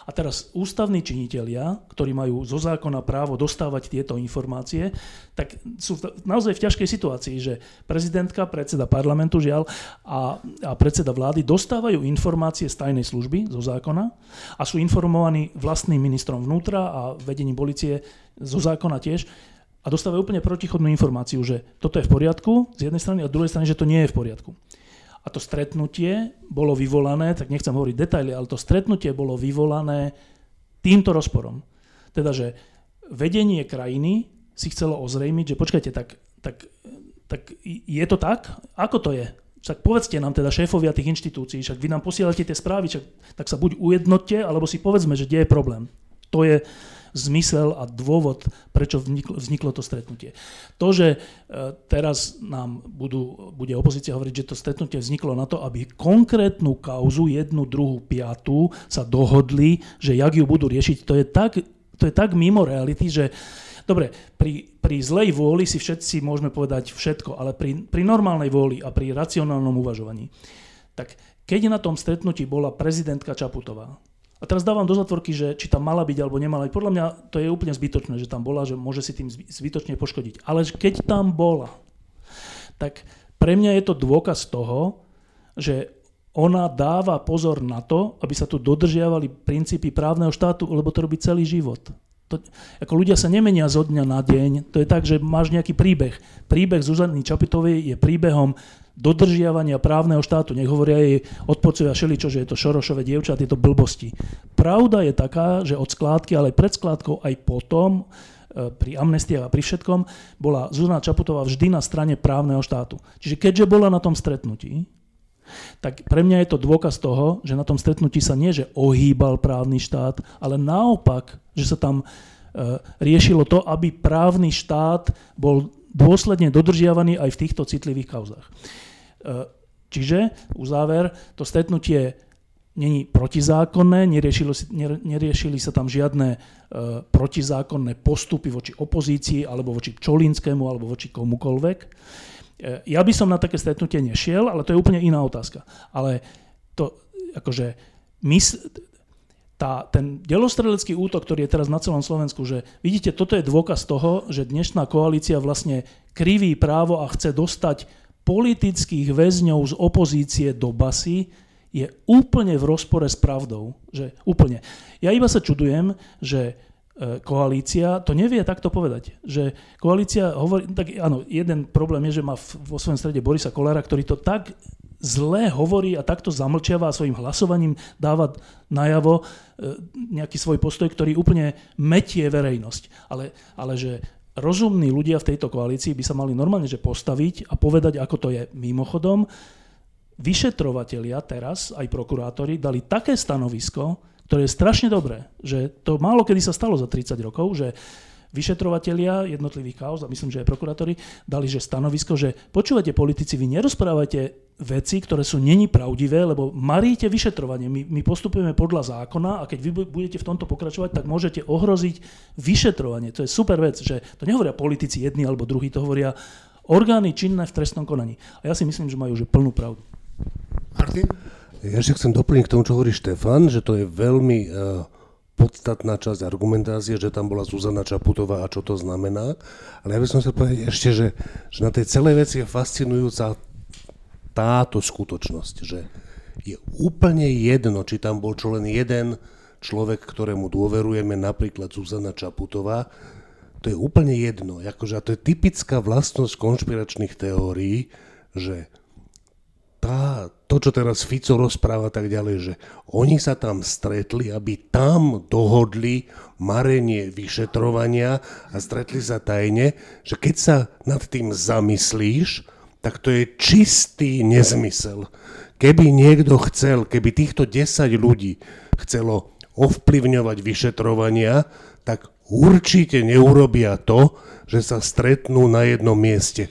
A teraz ústavní činitelia, ktorí majú zo zákona právo dostávať tieto informácie, tak sú naozaj v ťažkej situácii, že prezidentka, predseda parlamentu, žiaľ, a, a predseda vlády dostávajú informácie z tajnej služby zo zákona a sú informovaní vlastným ministrom vnútra a vedením policie zo zákona tiež a dostávajú úplne protichodnú informáciu, že toto je v poriadku z jednej strany a z druhej strany, že to nie je v poriadku. A to stretnutie bolo vyvolané, tak nechcem hovoriť detaily, ale to stretnutie bolo vyvolané týmto rozporom. Teda, že vedenie krajiny si chcelo ozrejmiť, že počkajte, tak, tak, tak je to tak? Ako to je? Však povedzte nám teda šéfovia tých inštitúcií, však vy nám posielate tie správy, však, tak sa buď ujednotte, alebo si povedzme, že kde je problém. To je zmysel a dôvod, prečo vzniklo, vzniklo to stretnutie. To, že e, teraz nám budú, bude opozícia hovoriť, že to stretnutie vzniklo na to, aby konkrétnu kauzu, jednu, druhú, piatú, sa dohodli, že jak ju budú riešiť, to je tak, to je tak mimo reality, že Dobre, pri, pri zlej vôli si všetci môžeme povedať všetko, ale pri, pri normálnej vôli a pri racionálnom uvažovaní, tak keď na tom stretnutí bola prezidentka Čaputová, a teraz dávam do zatvorky, že či tam mala byť alebo nemala byť. Podľa mňa to je úplne zbytočné, že tam bola, že môže si tým zbytočne poškodiť. Ale keď tam bola, tak pre mňa je to dôkaz toho, že ona dáva pozor na to, aby sa tu dodržiavali princípy právneho štátu, lebo to robí celý život. To, ako ľudia sa nemenia zo dňa na deň. To je tak, že máš nejaký príbeh. Príbeh Zuzany Čapitovej je príbehom dodržiavania právneho štátu. Nech hovoria jej odporcovia šeličo, že je to Šorošové dievča, tieto blbosti. Pravda je taká, že od skládky, ale pred skládkou, aj potom, e, pri amnestiách a pri všetkom, bola Zuzana Čaputová vždy na strane právneho štátu. Čiže keďže bola na tom stretnutí, tak pre mňa je to dôkaz toho, že na tom stretnutí sa nie, že ohýbal právny štát, ale naopak, že sa tam e, riešilo to, aby právny štát bol dôsledne dodržiavaný aj v týchto citlivých kauzách. E, čiže, uzáver, to stretnutie není protizákonné, neriešili, neriešili sa tam žiadne e, protizákonné postupy voči opozícii alebo voči Čolinskému alebo voči komukolvek. E, ja by som na také stretnutie nešiel, ale to je úplne iná otázka. Ale to, akože, mys, tá, ten delostrelecký útok, ktorý je teraz na celom Slovensku, že vidíte, toto je dôkaz toho, že dnešná koalícia vlastne kriví právo a chce dostať politických väzňov z opozície do basy, je úplne v rozpore s pravdou. Že úplne. Ja iba sa čudujem, že koalícia to nevie takto povedať. Že koalícia hovorí, tak áno, jeden problém je, že má vo svojom strede Borisa Kolára, ktorý to tak zle hovorí a takto zamlčiava a svojim hlasovaním dáva najavo e, nejaký svoj postoj, ktorý úplne metie verejnosť. Ale, ale že rozumní ľudia v tejto koalícii by sa mali normálne že postaviť a povedať, ako to je mimochodom. Vyšetrovatelia teraz, aj prokurátori, dali také stanovisko, ktoré je strašne dobré, že to málo kedy sa stalo za 30 rokov, že vyšetrovatelia jednotlivých kauz, a myslím, že aj prokurátori, dali že stanovisko, že počúvate politici, vy nerozprávajte veci, ktoré sú není pravdivé, lebo maríte vyšetrovanie. My, my postupujeme podľa zákona a keď vy budete v tomto pokračovať, tak môžete ohroziť vyšetrovanie. To je super vec, že to nehovoria politici jedni alebo druhí, to hovoria orgány činné v trestnom konaní. A ja si myslím, že majú že plnú pravdu. Martin? Ja ešte chcem doplniť k tomu, čo hovorí Štefan, že to je veľmi uh, podstatná časť argumentácie, že tam bola Zuzana Čaputová a čo to znamená. Ale ja by som sa povedať ešte, že, že na tej celej veci je fascinujúca táto skutočnosť, že je úplne jedno, či tam bol čo len jeden človek, ktorému dôverujeme, napríklad Zuzana Čaputová, to je úplne jedno. Akože, a to je typická vlastnosť konšpiračných teórií, že tá, to, čo teraz Fico rozpráva tak ďalej, že oni sa tam stretli, aby tam dohodli marenie vyšetrovania a stretli sa tajne, že keď sa nad tým zamyslíš, tak to je čistý nezmysel. Keby niekto chcel, keby týchto 10 ľudí chcelo ovplyvňovať vyšetrovania, tak určite neurobia to, že sa stretnú na jednom mieste.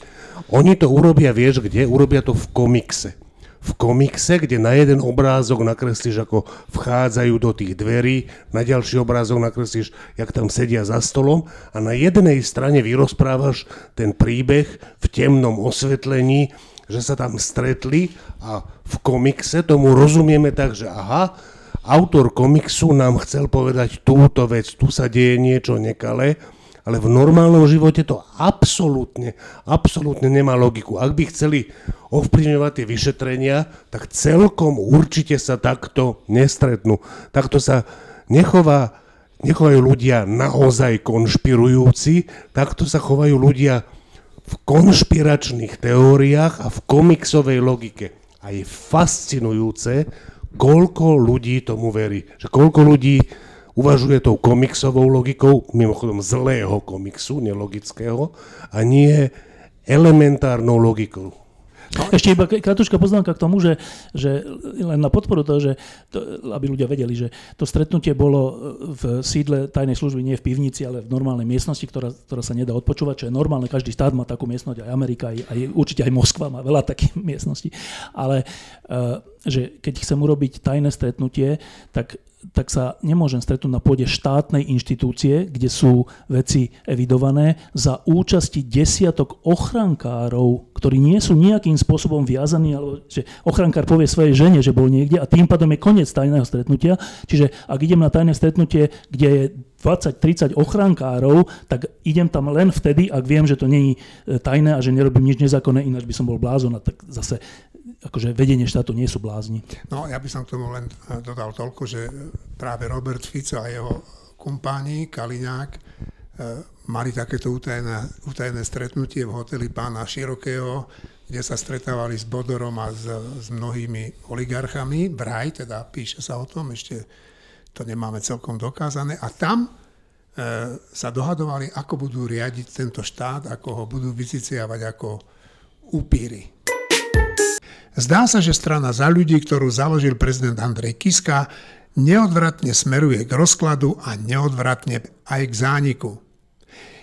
Oni to urobia, vieš kde? Urobia to v komikse. V komikse, kde na jeden obrázok nakreslíš, ako vchádzajú do tých dverí, na ďalší obrázok nakreslíš, jak tam sedia za stolom a na jednej strane vyrozprávaš ten príbeh v temnom osvetlení, že sa tam stretli a v komikse tomu rozumieme tak, že aha, autor komiksu nám chcel povedať túto vec, tu sa deje niečo nekalé, ale v normálnom živote to absolútne, absolútne nemá logiku. Ak by chceli ovplyvňovať tie vyšetrenia, tak celkom určite sa takto nestretnú. Takto sa nechová, nechovajú ľudia naozaj konšpirujúci, takto sa chovajú ľudia v konšpiračných teóriách a v komiksovej logike. A je fascinujúce, koľko ľudí tomu verí. Že koľko ľudí uvažuje tou komiksovou logikou, mimochodom zlého komiksu, nelogického, a nie elementárnou logikou. No. Ešte iba kratučká poznámka k tomu, že, že len na podporu toho, že to, aby ľudia vedeli, že to stretnutie bolo e, v sídle tajnej služby, nie v pivnici, ale v normálnej miestnosti, ktorá, ktorá sa nedá odpočúvať, čo je normálne. Každý štát má takú miestnosť, aj Amerika, aj, aj určite aj Moskva má veľa takých miestností. Ale uh, že keď chcem urobiť tajné stretnutie, tak tak sa nemôžem stretnúť na pôde štátnej inštitúcie, kde sú veci evidované, za účasti desiatok ochrankárov, ktorí nie sú nejakým spôsobom viazaní, alebo že ochrankár povie svojej žene, že bol niekde a tým pádom je koniec tajného stretnutia. Čiže ak idem na tajné stretnutie, kde je 20-30 ochrankárov, tak idem tam len vtedy, ak viem, že to nie je tajné a že nerobím nič nezákonné, ináč by som bol blázon a tak zase akože vedenie štátu nie sú blázni. No, ja by som k tomu len eh, dodal toľko, že práve Robert Fico a jeho kumpáni Kaliňák e, mali takéto utajené, utajené stretnutie v hoteli pána Širokého, kde sa stretávali s Bodorom a s, s mnohými oligarchami, vraj, teda píše sa o tom, ešte to nemáme celkom dokázané, a tam e, sa dohadovali, ako budú riadiť tento štát, ako ho budú vyciciavať ako upíry. Zdá sa, že strana za ľudí, ktorú založil prezident Andrej Kiska, neodvratne smeruje k rozkladu a neodvratne aj k zániku.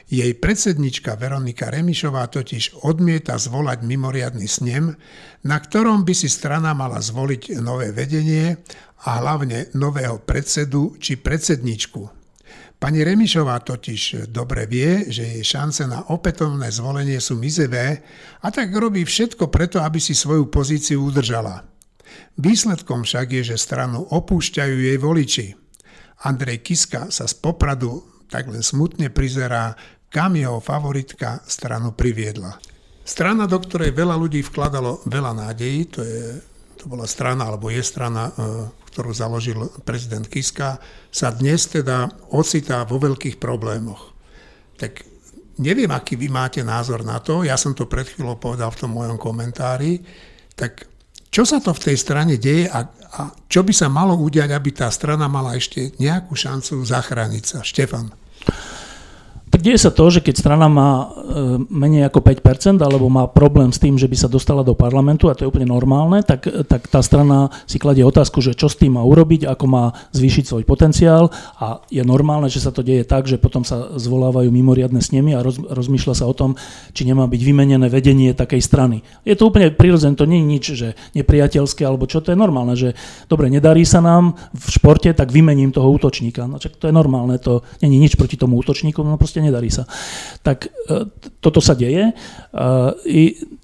Jej predsednička Veronika Remišová totiž odmieta zvolať mimoriadny snem, na ktorom by si strana mala zvoliť nové vedenie a hlavne nového predsedu či predsedničku. Pani Remišová totiž dobre vie, že jej šance na opätovné zvolenie sú mizevé a tak robí všetko preto, aby si svoju pozíciu udržala. Výsledkom však je, že stranu opúšťajú jej voliči. Andrej Kiska sa z Popradu tak len smutne prizerá, kam jeho favoritka stranu priviedla. Strana, do ktorej veľa ľudí vkladalo veľa nádejí, to, je, to bola strana, alebo je strana e, ktorú založil prezident Kiska, sa dnes teda ocitá vo veľkých problémoch. Tak neviem, aký vy máte názor na to, ja som to pred chvíľou povedal v tom mojom komentári, tak čo sa to v tej strane deje a, a čo by sa malo udiať, aby tá strana mala ešte nejakú šancu zachrániť sa? Štefan. Deje sa to, že keď strana má e, menej ako 5% alebo má problém s tým, že by sa dostala do parlamentu, a to je úplne normálne, tak, tak tá strana si kladie otázku, že čo s tým má urobiť, ako má zvýšiť svoj potenciál a je normálne, že sa to deje tak, že potom sa zvolávajú mimoriadne snemy a roz, rozmýšľa sa o tom, či nemá byť vymenené vedenie takej strany. Je to úplne prirodzené, to nie je nič, že nepriateľské alebo čo, to je normálne, že dobre, nedarí sa nám v športe, tak vymením toho útočníka. No čak to je normálne, to nie je nič proti tomu útočníku, no proste nedarí sa. Tak e, toto sa deje. E,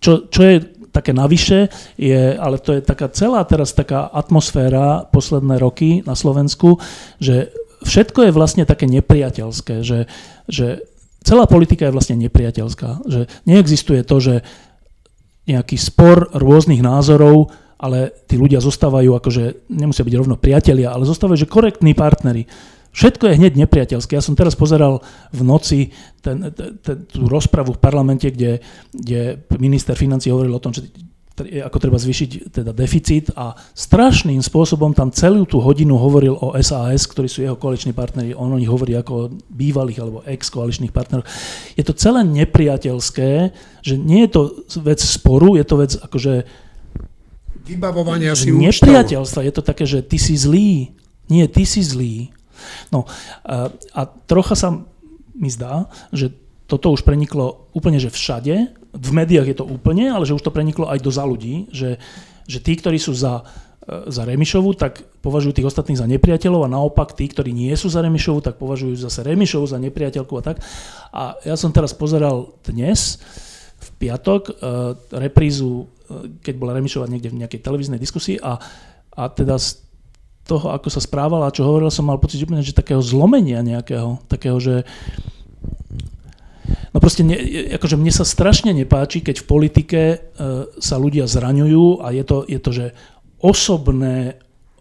čo, čo je také navyše, je, ale to je taká celá teraz taká atmosféra posledné roky na Slovensku, že všetko je vlastne také nepriateľské, že, že celá politika je vlastne nepriateľská, že neexistuje to, že nejaký spor rôznych názorov, ale tí ľudia zostávajú akože, nemusia byť rovno priatelia, ale zostávajú, že korektní partneri Všetko je hneď nepriateľské. Ja som teraz pozeral v noci ten, ten, ten, tú rozpravu v parlamente, kde, kde minister financí hovoril o tom, že ako treba zvýšiť teda deficit a strašným spôsobom tam celú tú hodinu hovoril o SAS, ktorí sú jeho koaliční partneri, on o nich hovorí ako bývalých alebo ex-koaličných partnerov. Je to celé nepriateľské, že nie je to vec sporu, je to vec akože vybavovania si Nepriateľstva, je to také, že ty si zlý. Nie, ty si zlý. No a trocha sa mi zdá, že toto už preniklo úplne, že všade, v médiách je to úplne, ale že už to preniklo aj do za ľudí, že, že tí, ktorí sú za, e, za Remišovu, tak považujú tých ostatných za nepriateľov a naopak tí, ktorí nie sú za Remišovu, tak považujú zase Remišovu za nepriateľku a tak. A ja som teraz pozeral dnes, v piatok, e, reprízu, e, keď bola Remišova niekde v nejakej televíznej diskusii a, a teda toho, ako sa správala a čo hovorila, som mal pocit úplne, že takého zlomenia nejakého, takého, že No proste, ne, akože mne sa strašne nepáči, keď v politike e, sa ľudia zraňujú a je to, je to, že osobné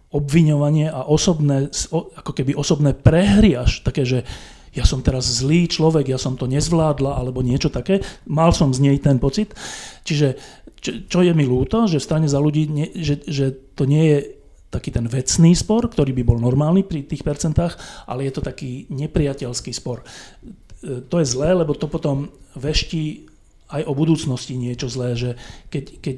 obviňovanie a osobné, ako keby osobné prehry až také, že ja som teraz zlý človek, ja som to nezvládla, alebo niečo také. Mal som z nej ten pocit. Čiže čo, čo je mi ľúto, že v strane za ľudí, nie, že, že to nie je taký ten vecný spor, ktorý by bol normálny pri tých percentách, ale je to taký nepriateľský spor. E, to je zlé, lebo to potom veští aj o budúcnosti niečo zlé, že keď, keď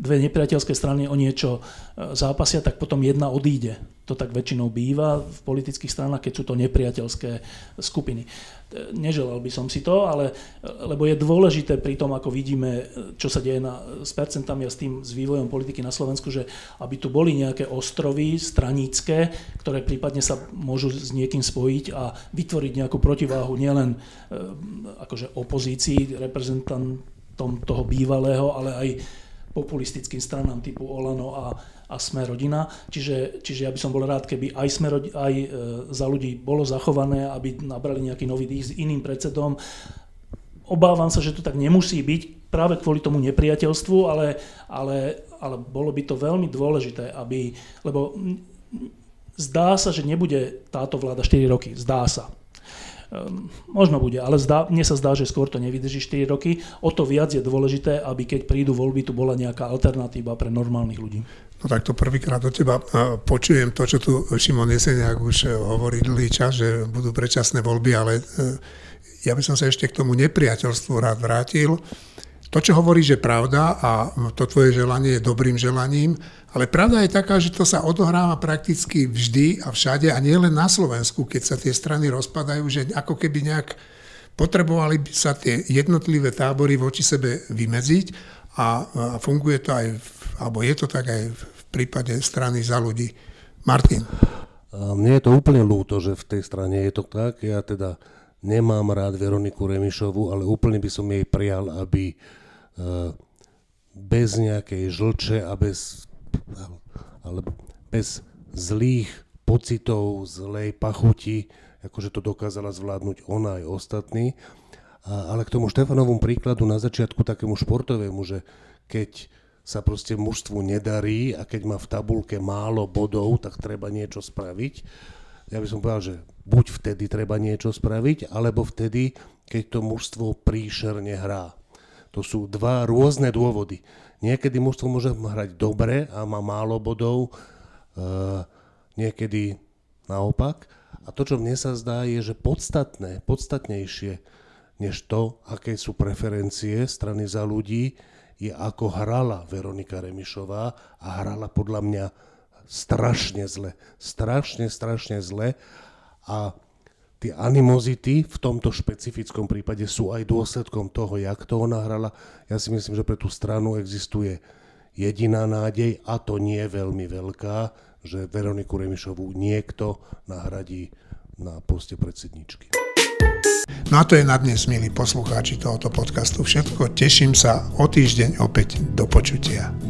dve nepriateľské strany o niečo e, zápasia, tak potom jedna odíde. To tak väčšinou býva v politických stranách, keď sú to nepriateľské skupiny. E, neželal by som si to, ale lebo je dôležité pri tom, ako vidíme, čo sa deje na, s percentami a s tým s vývojom politiky na Slovensku, že aby tu boli nejaké ostrovy stranícke, ktoré prípadne sa môžu s niekým spojiť a vytvoriť nejakú protiváhu nielen e, akože opozícii, reprezentantom toho bývalého, ale aj populistickým stranám typu Olano a, a Sme rodina. Čiže, čiže ja by som bol rád, keby aj, Sme, aj e, za ľudí bolo zachované, aby nabrali nejaký nový dých s iným predsedom. Obávam sa, že to tak nemusí byť práve kvôli tomu nepriateľstvu, ale, ale, ale bolo by to veľmi dôležité, aby, lebo zdá sa, že nebude táto vláda 4 roky. Zdá sa. Ehm, možno bude, ale zdá, mne sa zdá, že skôr to nevydrží 4 roky. O to viac je dôležité, aby keď prídu voľby, tu bola nejaká alternatíva pre normálnych ľudí. No tak to prvýkrát od teba počujem to, čo tu Šimon Jeseniak už e, hovorí dlhý čas, že budú predčasné voľby, ale e, ja by som sa ešte k tomu nepriateľstvu rád vrátil. To, čo hovoríš, je pravda a to tvoje želanie je dobrým želaním, ale pravda je taká, že to sa odohráva prakticky vždy a všade a nie len na Slovensku, keď sa tie strany rozpadajú, že ako keby nejak potrebovali by sa tie jednotlivé tábory voči sebe vymedziť a, a funguje to aj, alebo je to tak aj v prípade strany za ľudí. Martin. Mne je to úplne ľúto, že v tej strane je to tak. Ja teda nemám rád Veroniku Remišovu, ale úplne by som jej prijal, aby bez nejakej žlče a bez ale bez zlých pocitov, zlej pachuti, akože to dokázala zvládnuť ona aj ostatní. Ale k tomu Štefanovom príkladu na začiatku takému športovému, že keď sa proste mužstvu nedarí a keď má v tabulke málo bodov, tak treba niečo spraviť. Ja by som povedal, že buď vtedy treba niečo spraviť, alebo vtedy, keď to mužstvo príšerne hrá. To sú dva rôzne dôvody. Niekedy mužstvo môže hrať dobre a má málo bodov, uh, niekedy naopak. A to, čo mne sa zdá, je, že podstatné, podstatnejšie než to, aké sú preferencie strany za ľudí, je ako hrala Veronika Remišová a hrala podľa mňa strašne zle. Strašne, strašne zle. A tie animozity v tomto špecifickom prípade sú aj dôsledkom toho, jak to ona hrala. Ja si myslím, že pre tú stranu existuje jediná nádej, a to nie veľmi veľká, že Veroniku Remišovú niekto nahradí na poste predsedničky. No a to je na dnes, milí poslucháči tohoto podcastu všetko. Teším sa o týždeň opäť do počutia.